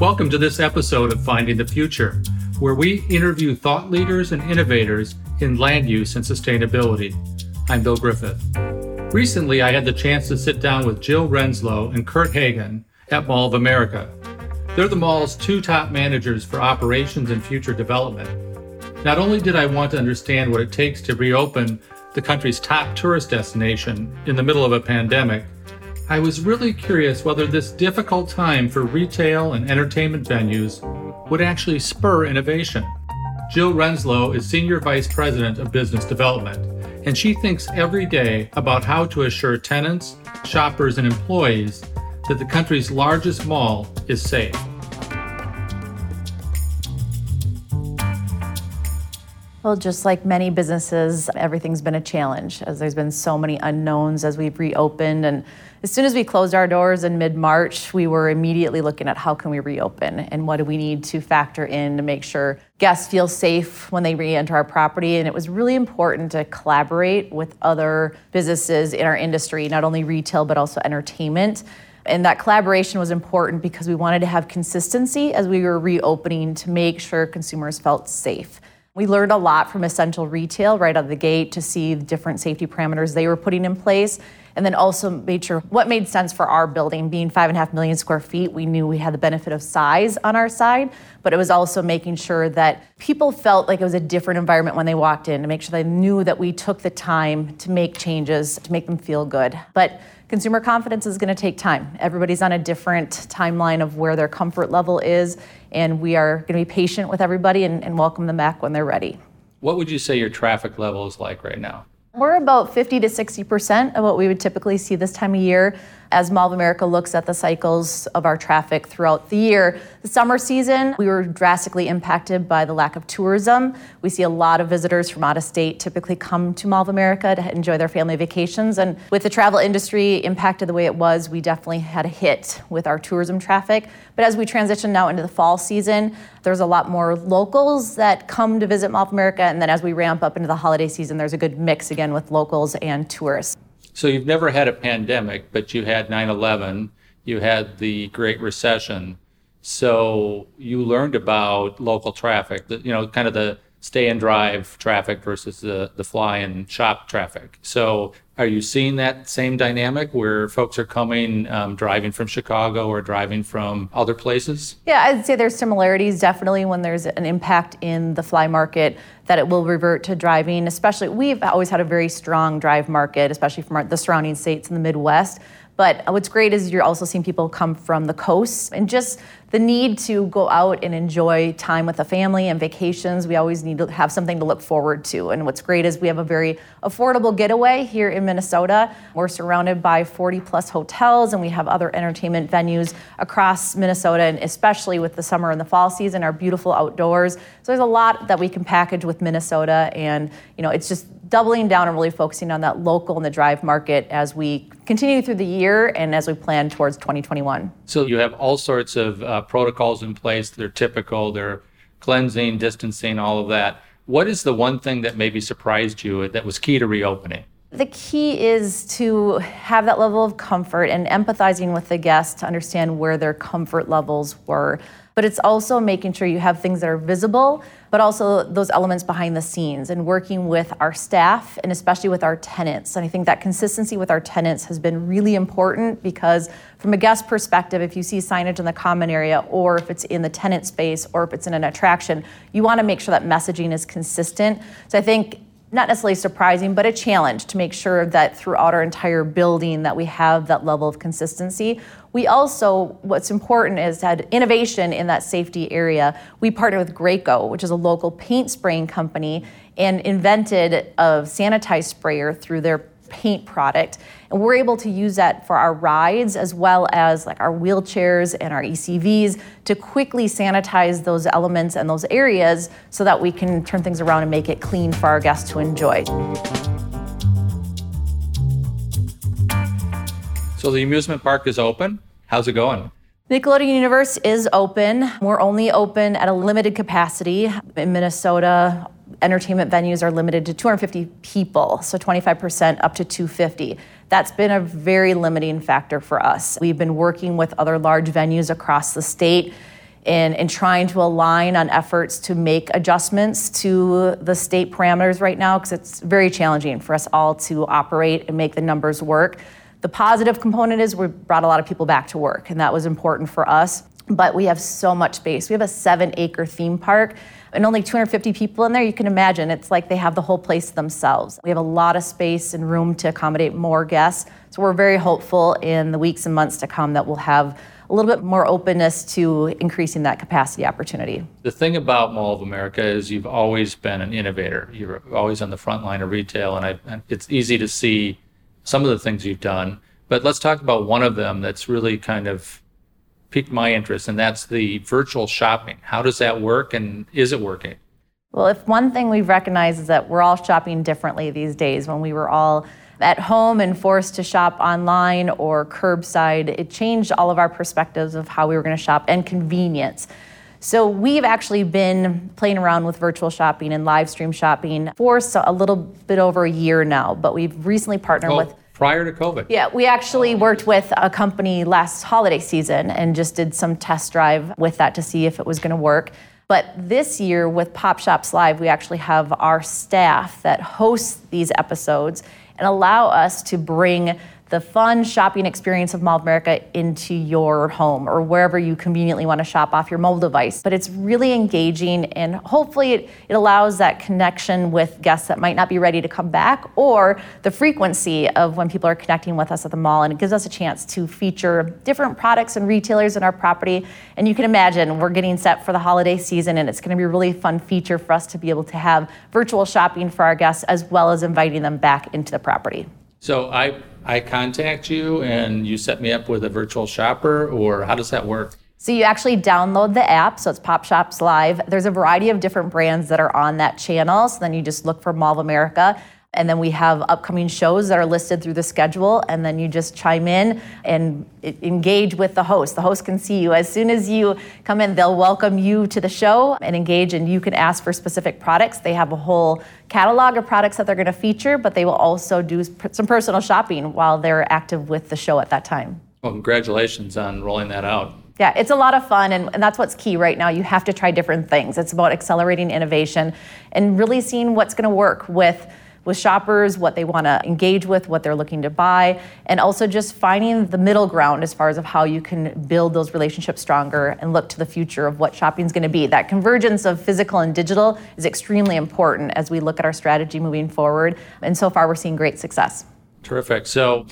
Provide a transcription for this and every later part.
Welcome to this episode of Finding the Future, where we interview thought leaders and innovators in land use and sustainability. I'm Bill Griffith. Recently, I had the chance to sit down with Jill Renslow and Kurt Hagen at Mall of America. They're the mall's two top managers for operations and future development. Not only did I want to understand what it takes to reopen the country's top tourist destination in the middle of a pandemic, I was really curious whether this difficult time for retail and entertainment venues would actually spur innovation. Jill Renslow is Senior Vice President of Business Development, and she thinks every day about how to assure tenants, shoppers, and employees that the country's largest mall is safe. Well, just like many businesses, everything's been a challenge as there's been so many unknowns as we've reopened and as soon as we closed our doors in mid-March, we were immediately looking at how can we reopen and what do we need to factor in to make sure guests feel safe when they re-enter our property. And it was really important to collaborate with other businesses in our industry, not only retail but also entertainment. And that collaboration was important because we wanted to have consistency as we were reopening to make sure consumers felt safe. We learned a lot from essential retail right out of the gate to see the different safety parameters they were putting in place and then also made sure what made sense for our building being five and a half million square feet we knew we had the benefit of size on our side but it was also making sure that people felt like it was a different environment when they walked in to make sure they knew that we took the time to make changes to make them feel good. But consumer confidence is going to take time. Everybody's on a different timeline of where their comfort level is and we are going to be patient with everybody and, and welcome them back when they're ready. What would you say your traffic level is like right now we're about 50 to 60% of what we would typically see this time of year as Mall of America looks at the cycles of our traffic throughout the year. The summer season, we were drastically impacted by the lack of tourism. We see a lot of visitors from out of state typically come to Mall of America to enjoy their family vacations. And with the travel industry impacted the way it was, we definitely had a hit with our tourism traffic. But as we transition now into the fall season, there's a lot more locals that come to visit Mall of America. And then as we ramp up into the holiday season, there's a good mix again with locals and tourists. So you've never had a pandemic, but you had 9 11, you had the Great Recession. So you learned about local traffic, you know, kind of the stay and drive traffic versus the, the fly and shop traffic. So are you seeing that same dynamic where folks are coming, um, driving from Chicago or driving from other places? Yeah, I'd say there's similarities definitely when there's an impact in the fly market that it will revert to driving, especially we've always had a very strong drive market, especially from our, the surrounding states in the Midwest. But what's great is you're also seeing people come from the coast and just the need to go out and enjoy time with the family and vacations. We always need to have something to look forward to. And what's great is we have a very affordable getaway here in Minnesota. We're surrounded by 40 plus hotels and we have other entertainment venues across Minnesota, and especially with the summer and the fall season, our beautiful outdoors. So there's a lot that we can package with Minnesota, and you know, it's just doubling down and really focusing on that local and the drive market as we continue through the year and as we plan towards 2021. So you have all sorts of uh, protocols in place. They're typical. They're cleansing, distancing, all of that. What is the one thing that maybe surprised you that was key to reopening? The key is to have that level of comfort and empathizing with the guests to understand where their comfort levels were but it's also making sure you have things that are visible, but also those elements behind the scenes and working with our staff and especially with our tenants. And I think that consistency with our tenants has been really important because, from a guest perspective, if you see signage in the common area or if it's in the tenant space or if it's in an attraction, you want to make sure that messaging is consistent. So I think not necessarily surprising, but a challenge to make sure that throughout our entire building that we have that level of consistency. We also, what's important is that innovation in that safety area. We partnered with Graco, which is a local paint spraying company, and invented a sanitized sprayer through their paint product. And we're able to use that for our rides as well as like our wheelchairs and our ECVs to quickly sanitize those elements and those areas so that we can turn things around and make it clean for our guests to enjoy. So the amusement park is open. How's it going? Nickelodeon Universe is open. We're only open at a limited capacity. In Minnesota, entertainment venues are limited to 250 people, so 25% up to 250. That's been a very limiting factor for us. We've been working with other large venues across the state in, in trying to align on efforts to make adjustments to the state parameters right now because it's very challenging for us all to operate and make the numbers work. The positive component is we brought a lot of people back to work, and that was important for us. But we have so much space. We have a seven acre theme park and only 250 people in there. You can imagine it's like they have the whole place themselves. We have a lot of space and room to accommodate more guests. So we're very hopeful in the weeks and months to come that we'll have a little bit more openness to increasing that capacity opportunity. The thing about Mall of America is you've always been an innovator. You're always on the front line of retail, and, I, and it's easy to see some of the things you've done. But let's talk about one of them that's really kind of piqued my interest, and that's the virtual shopping. How does that work, and is it working? Well, if one thing we've recognized is that we're all shopping differently these days. When we were all at home and forced to shop online or curbside, it changed all of our perspectives of how we were going to shop and convenience. So we've actually been playing around with virtual shopping and live stream shopping for a little bit over a year now, but we've recently partnered oh. with prior to COVID. Yeah, we actually worked with a company last holiday season and just did some test drive with that to see if it was going to work. But this year with Pop Shops Live, we actually have our staff that hosts these episodes and allow us to bring the fun shopping experience of Mall of America into your home or wherever you conveniently want to shop off your mobile device. But it's really engaging and hopefully it, it allows that connection with guests that might not be ready to come back or the frequency of when people are connecting with us at the mall. And it gives us a chance to feature different products and retailers in our property. And you can imagine we're getting set for the holiday season and it's going to be a really fun feature for us to be able to have virtual shopping for our guests as well as inviting them back into the property. So I I contact you and you set me up with a virtual shopper, or how does that work? So you actually download the app, so it's Pop Shops Live. There's a variety of different brands that are on that channel. So then you just look for Mall of America. And then we have upcoming shows that are listed through the schedule. And then you just chime in and engage with the host. The host can see you. As soon as you come in, they'll welcome you to the show and engage, and you can ask for specific products. They have a whole catalog of products that they're going to feature, but they will also do some personal shopping while they're active with the show at that time. Well, congratulations on rolling that out. Yeah, it's a lot of fun, and, and, that's what's key right now. You have to try different things. It's about accelerating innovation and really seeing what's going to work with with shoppers, what they want to engage with, what they're looking to buy, and also just finding the middle ground as far as of how you can build those relationships stronger and look to the future of what shopping is going to be. That convergence of physical and digital is extremely important as we look at our strategy moving forward. And so far, we're seeing great success. Terrific. So,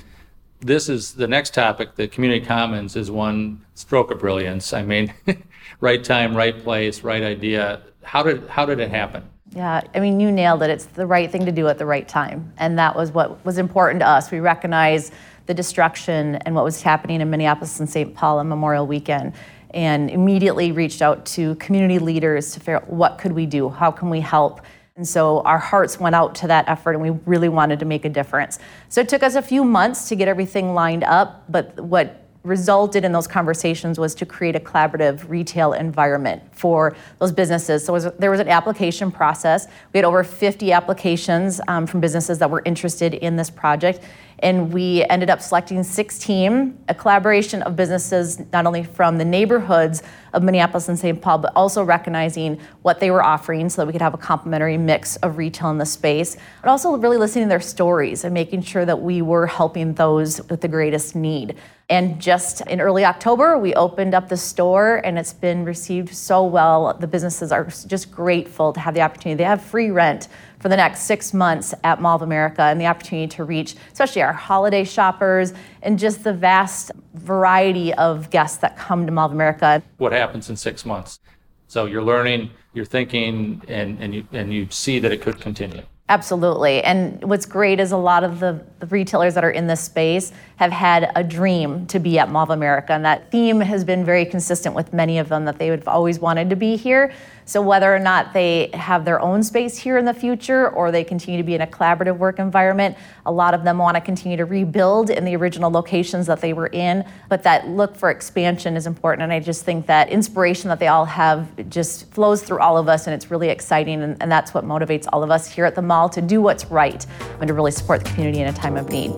this is the next topic. The community commons is one stroke of brilliance. I mean, right time, right place, right idea. How did how did it happen? Yeah, I mean, you nailed it. It's the right thing to do at the right time. And that was what was important to us. We recognize the destruction and what was happening in Minneapolis and St. Paul on Memorial Weekend and immediately reached out to community leaders to figure out what could we do? How can we help? And so our hearts went out to that effort and we really wanted to make a difference. So it took us a few months to get everything lined up, but what resulted in those conversations was to create a collaborative retail environment for those businesses. So was, there was an application process. We had over 50 applications um, from businesses that were interested in this project. And we ended up selecting 16, a collaboration of businesses not only from the neighborhoods of Minneapolis and St. Paul, but also recognizing what they were offering so that we could have a complementary mix of retail in the space, but also really listening to their stories and making sure that we were helping those with the greatest need. And just in early October, we opened up the store and it's been received so well. The businesses are just grateful to have the opportunity. They have free rent for the next six months at Mall of America and the opportunity to reach, especially our holiday shoppers and just the vast variety of guests that come to Mall of America. What happens in six months? So you're learning, you're thinking, and, and, you, and you see that it could continue. Absolutely. And what's great is a lot of the, the, retailers that are in this space have had a dream to be at Mall of America. And that theme has been very consistent with many of them that they've always wanted to be here. So whether or not they have their own space here in the future or they continue to be in a collaborative work environment, a lot of them want to continue to rebuild in the original locations that they were in. But that look for expansion is important. And I just think that inspiration that they all have just flows through all of us and it's really exciting. And, and that's what motivates all of us here at the mall to do what's right and to really support the community in a time of need.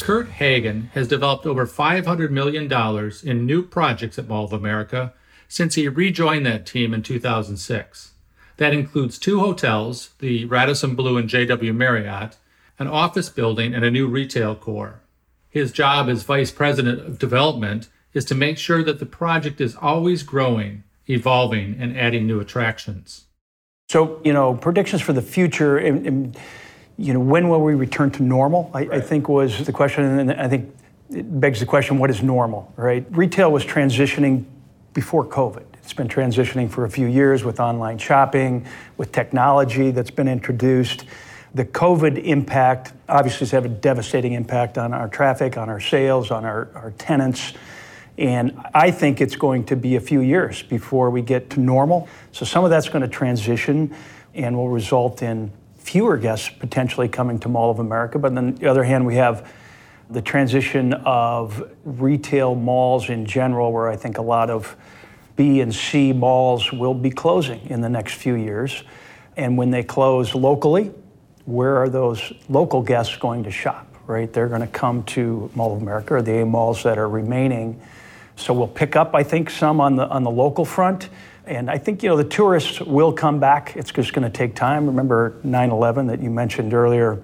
Kurt Hagen has developed over $500 million in new projects at Mall of America since he rejoined that team in 2006. That includes two hotels, the Radisson Blu and JW Marriott, an office building, and a new retail core. His job as vice president of development is to make sure that the project is always growing, evolving, and adding new attractions. So, you know, predictions for the future, and, and, you know, when will we return to normal? I, right. I think was the question, and I think it begs the question, what is normal, right? Retail was transitioning before COVID. It's been transitioning for a few years with online shopping, with technology that's been introduced. The COVID impact obviously has had a devastating impact on our traffic, on our sales, on our, our tenants. And I think it's going to be a few years before we get to normal. So some of that's going to transition and will result in fewer guests potentially coming to Mall of America. But on the other hand, we have the transition of retail malls in general, where I think a lot of B and C malls will be closing in the next few years. And when they close locally, where are those local guests going to shop, right? They're going to come to Mall of America or the A malls that are remaining. So we'll pick up, I think, some on the on the local front. And I think, you know, the tourists will come back. It's just going to take time. Remember 9/11 that you mentioned earlier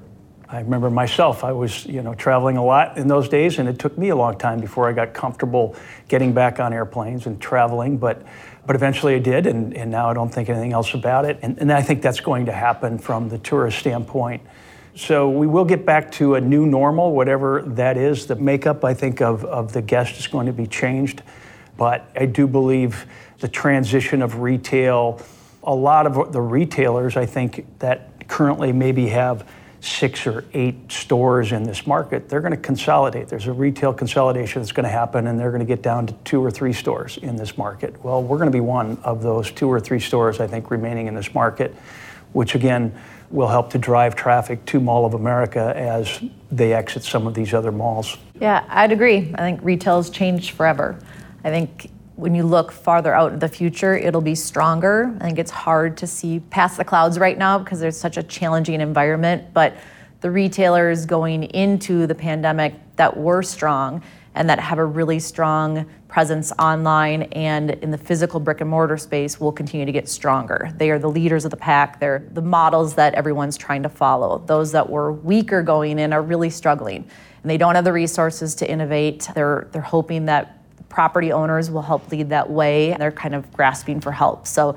I remember myself, I was, you know, traveling a lot in those days, and it took me a long time before I got comfortable getting back on airplanes and traveling, but, but eventually I did, and, and now I don't think anything else about it. And, and I think that's going to happen from the tourist standpoint. So we will get back to a new normal, whatever that is. The makeup, I think, of, of the guest is going to be changed. But I do believe the transition of retail, a lot of the retailers, I think, that currently maybe have six or eight stores in this market, they're going to consolidate. There's a retail consolidation that's going to happen, and they're going to get down to two or three stores in this market. Well, we're going to be one of those two or three stores, I think, remaining in this market, which again will help to drive traffic to Mall of America as they exit some of these other malls. Yeah, I'd agree. I think retail's changed forever. I think when you look farther out in the future, it'll be stronger. I think it's hard to see past the clouds right now because there's such a challenging environment. But the retailers going into the pandemic that were strong and that have a really strong presence online and in the physical brick and mortar space will continue to get stronger. They are the leaders of the pack. They're the models that everyone's trying to follow. Those that were weaker going in are really struggling. And they don't have the resources to innovate. They're, they're hoping that property owners will help lead that way. They're kind of grasping for help. So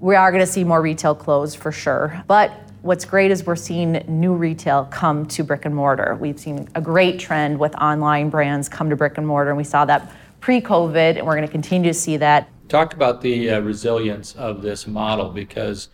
we are going to see more retail close for sure. But what's great is we're seeing new retail come to brick and mortar. We've seen a great trend with online brands come to brick and mortar, and we saw that pre COVID, and we're going to continue to see that. Talk about the uh, resilience of this model because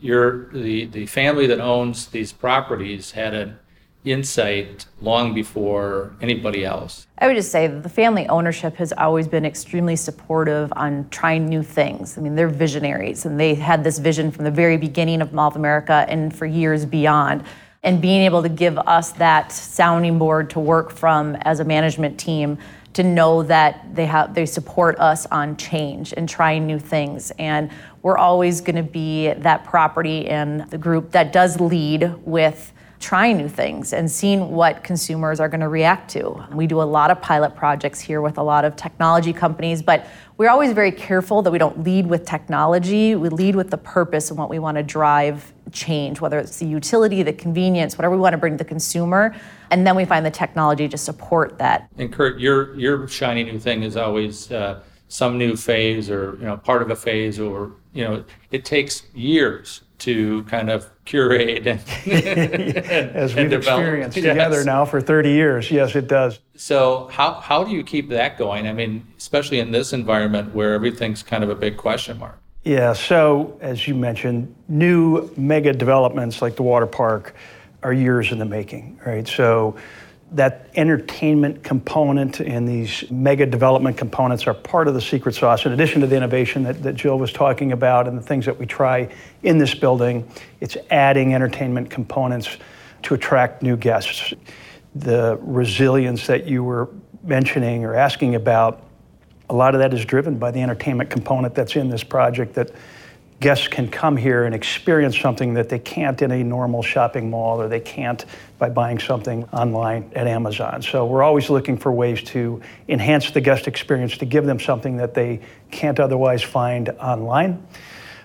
you're, the, the family that owns these properties had an insight long before anybody else. I would just say that the family ownership has always been extremely supportive on trying new things. I mean, they're visionaries and they had this vision from the very beginning of Mall of America and for years beyond. And being able to give us that sounding board to work from as a management team to know that they have they support us on change and trying new things and we're always going to be that property and the group that does lead with trying new things and seeing what consumers are going to react to. We do a lot of pilot projects here with a lot of technology companies, but we're always very careful that we don't lead with technology. We lead with the purpose and what we want to drive change, whether it's the utility, the convenience, whatever we want to bring to the consumer. And then we find the technology to support that. And Kurt, your your shiny new thing is always uh, some new phase or you know part of a phase or you know it takes years to kind of curate and as we've experienced yes. together now for 30 years yes it does. So how, how do you keep that going? I mean especially in this environment where everything's kind of a big question mark. Yeah so as you mentioned new mega developments like the water park are years in the making right? So that entertainment component and these mega development components are part of the secret sauce. In addition to the innovation that, that Jill was talking about and the things that we try in this building, it's adding entertainment components to attract new guests. The resilience that you were mentioning or asking about, a lot of that is driven by the entertainment component that's in this project that guests can come here and experience something that they can't in a normal shopping mall or they can't by buying something online at Amazon. So we're always looking for ways to enhance the guest experience to give them something that they can't otherwise find online.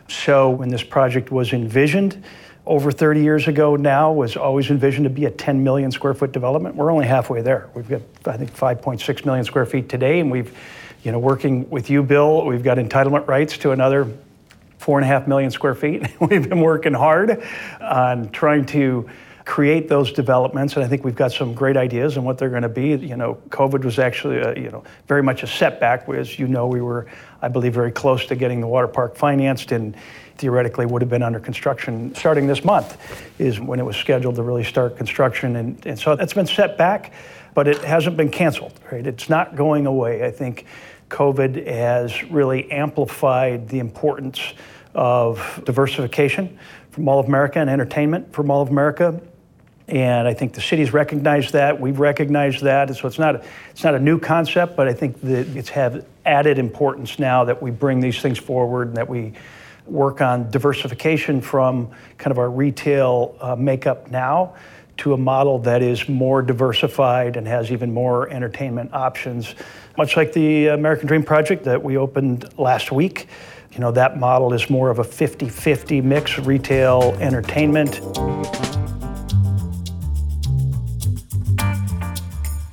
So when this project was envisioned, over 30 years ago now was always envisioned to be a 10 million square foot development. We're only halfway there. We've got, I think, 5.6 million square feet today, and we've, you know, working with you, Bill, we've got entitlement rights to another four and a half million square feet. we've been working hard on trying to create those developments, and I think we've got some great ideas on what they're going to be. You know, COVID was actually, a, you know, very much a setback. As you know, we were, I believe, very close to getting the water park financed, and theoretically would have been under construction starting this month, is when it was scheduled to really start construction, and, and so that's been set back, but it hasn't been canceled. Right, it's not going away. I think COVID has really amplified the importance of diversification from Mall of America and entertainment from Mall of America. And I think the city's recognized that. We've recognized that. So it's not a, it's not a new concept, but I think that it's have added importance now that we bring these things forward and that we work on diversification from kind of our retail uh, makeup now to a model that is more diversified and has even more entertainment options, much like the American Dream project that we opened last week. You know, that model is more of a 50 50 mix retail entertainment.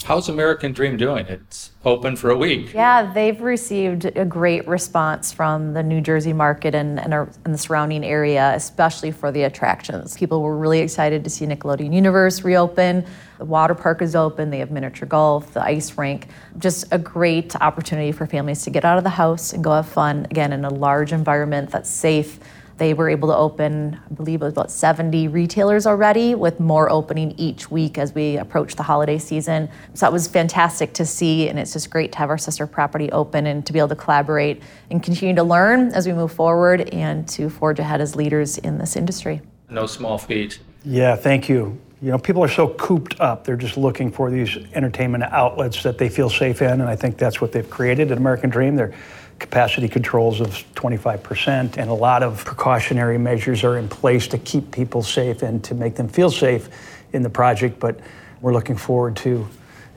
How's American Dream doing? It's open for a week. Yeah, they've received a great response from the New Jersey market and, and, and, the surrounding area, especially for the attractions. People were really excited to see Nickelodeon Universe reopen. The water park is open, they have miniature golf, the ice rink. Just a great opportunity for families to get out of the house and go have fun, again, in a large environment that's safe they were able to open, I believe it was about 70 retailers already, with more opening each week as we approach the holiday season. So that was fantastic to see, and it's just great to have our sister property open and to be able to collaborate and continue to learn as we move forward and to forge ahead as leaders in this industry. No small feat. Yeah, thank you. You know, people are so cooped up. They're just looking for these entertainment outlets that they feel safe in, and I think that's what they've created at American Dream. They're capacity controls of 25%, and a lot of precautionary measures are in place to keep people safe and to make them feel safe in the project. But we're looking forward to,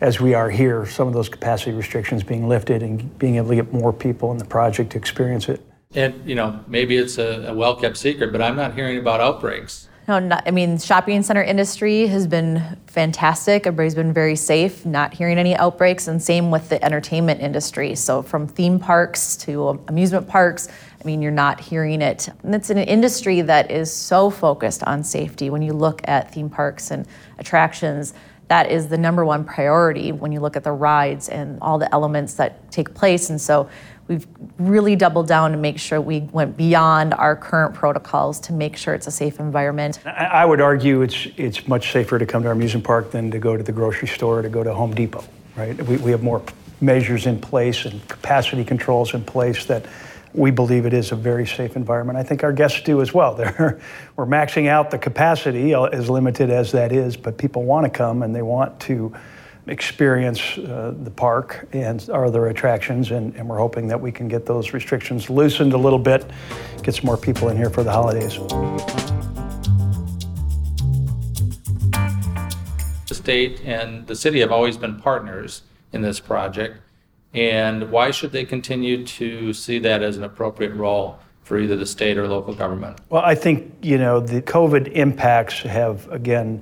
as we are here, some of those capacity restrictions being lifted and being able to get more people in the project to experience it. And, you know, maybe it's a, a well kept secret, but I'm not hearing about outbreaks. No, not, I mean, shopping center industry has been fantastic. Everybody's been very safe, not hearing any outbreaks, and same with the entertainment industry. So from theme parks to amusement parks, I mean, you're not hearing it. And it's an industry that is so focused on safety. When you look at theme parks and attractions, that is the number one priority when you look at the rides and all the elements that take place. And so we've really doubled down to make sure we went beyond our current protocols to make sure it's a safe environment. I would argue it's it's much safer to come to our amusement park than to go to the grocery store or to go to Home Depot, right? We, we have more measures in place and capacity controls in place that we believe it is a very safe environment. I think our guests do as well. They're, we're maxing out the capacity, uh, as limited as that is, but people want to come and they want to experience uh, the park and our other attractions, and, and, we're hoping that we can get those restrictions loosened a little bit, get some more people in here for the holidays. The state and the city have always been partners in this project, and why should they continue to see that as an appropriate role? For either the state or local government? Well, I think, you know, the COVID impacts have, again,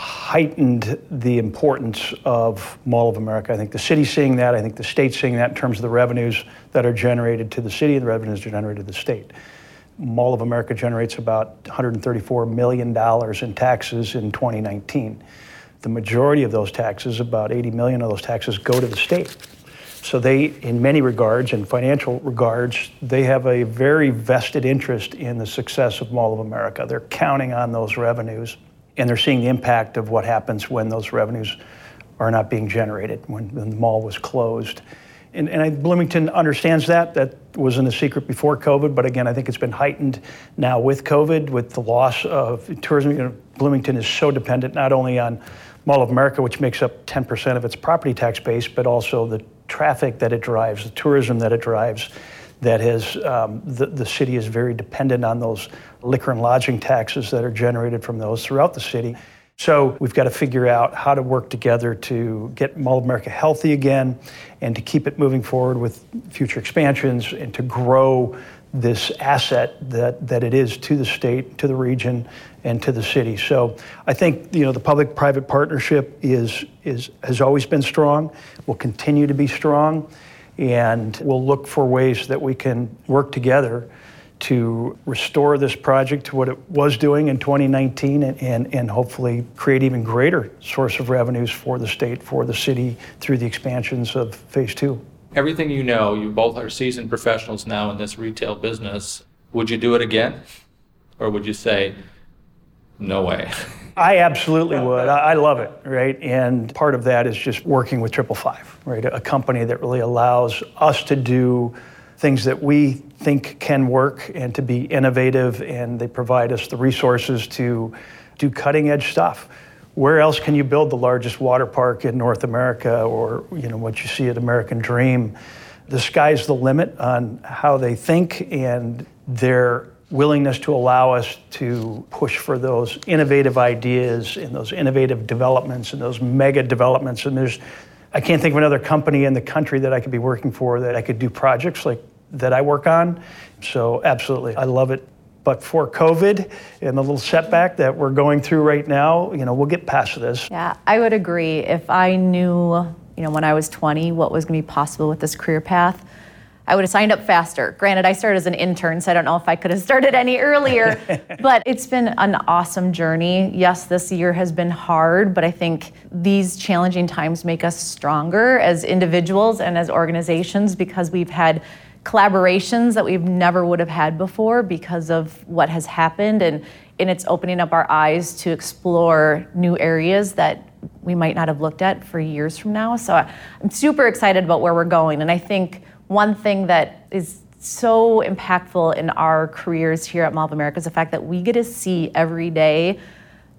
heightened the importance of Mall of America. I think the city's seeing that. I think the state's seeing that in terms of the revenues that are generated to the city and the revenues generated to the state. Mall of America generates about $134 million in taxes in 2019. The majority of those taxes, about 80 million of those taxes, go to the state. So they, in many regards, in financial regards, they have a very vested interest in the success of Mall of America. They're counting on those revenues and they're seeing the impact of what happens when those revenues are not being generated when, when the mall was closed. And, and I, Bloomington understands that. That wasn't a secret before COVID, but again, I think it's been heightened now with COVID, with the loss of tourism. You know, Bloomington is so dependent not only on Mall of America, which makes up 10% of its property tax base, but also the traffic that it drives, the tourism that it drives, that has, um, the, the city is very dependent on those liquor and lodging taxes that are generated from those throughout the city. So we've got to figure out how to work together to get Mall of America healthy again and to keep it moving forward with future expansions and to grow this asset that, that it is to the state, to the region, and to the city. So I think you know the public-private partnership is, is has always been strong, will continue to be strong, and we'll look for ways that we can work together to restore this project to what it was doing in 2019 and, and, and, hopefully create even greater source of revenues for the state, for the city through the expansions of phase two. Everything you know, you both are seasoned professionals now in this retail business. Would you do it again? Or would you say, no way? I absolutely would. I love it, right? And part of that is just working with Triple Five, right? A company that really allows us to do things that we think can work and to be innovative, and they provide us the resources to do cutting edge stuff. Where else can you build the largest water park in North America or you know what you see at American Dream? The sky's the limit on how they think and their willingness to allow us to push for those innovative ideas and those innovative developments and those mega developments. And there's, I can't think of another company in the country that I could be working for that I could do projects like that I work on. So absolutely, I love it. But for COVID and the little setback that we're going through right now, you know, we'll get past this. Yeah, I would agree. If I knew, you know, when I was 20 what was going to be possible with this career path, I would have signed up faster. Granted, I started as an intern, so I don't know if I could have started any earlier, but it's been an awesome journey. Yes, this year has been hard, but I think these challenging times make us stronger as individuals and as organizations because we've had collaborations that we've never would have had before because of what has happened and and it's opening up our eyes to explore new areas that we might not have looked at for years from now. So uh, I'm super excited about where we're going and I think one thing that is so impactful in our careers here at Mall of America is the fact that we get to see every day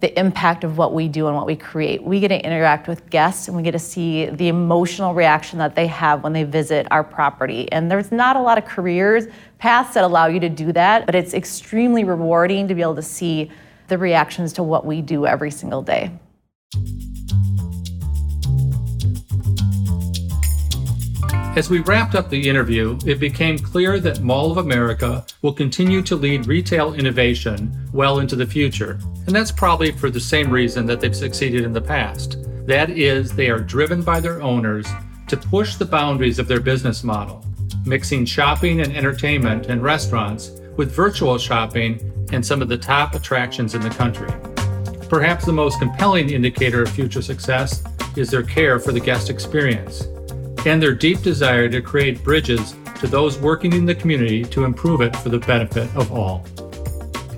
the impact of what we do and what we create. We get to interact with guests and we get to see the emotional reaction that they have when they visit our property. And there's not a lot of careers paths that allow you to do that, but it's extremely rewarding to be able to see the reactions to what we do every single day. As we wrapped up the interview, it became clear that Mall of America will continue to lead retail innovation well into the future. And that's probably for the same reason that they've succeeded in the past. That is, they are driven by their owners to push the boundaries of their business model, mixing shopping and entertainment and restaurants with virtual shopping and some of the top attractions in the country. Perhaps the most compelling indicator of future success is their care for the guest experience and their deep desire to create bridges to those working in the community to improve it for the benefit of all.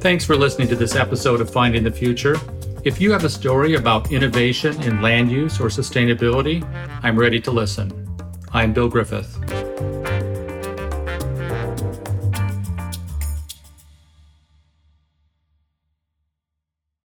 Thanks for listening to this episode of Finding the Future. If you have a story about innovation in land use or sustainability, I'm ready to listen. I'm Bill Griffith.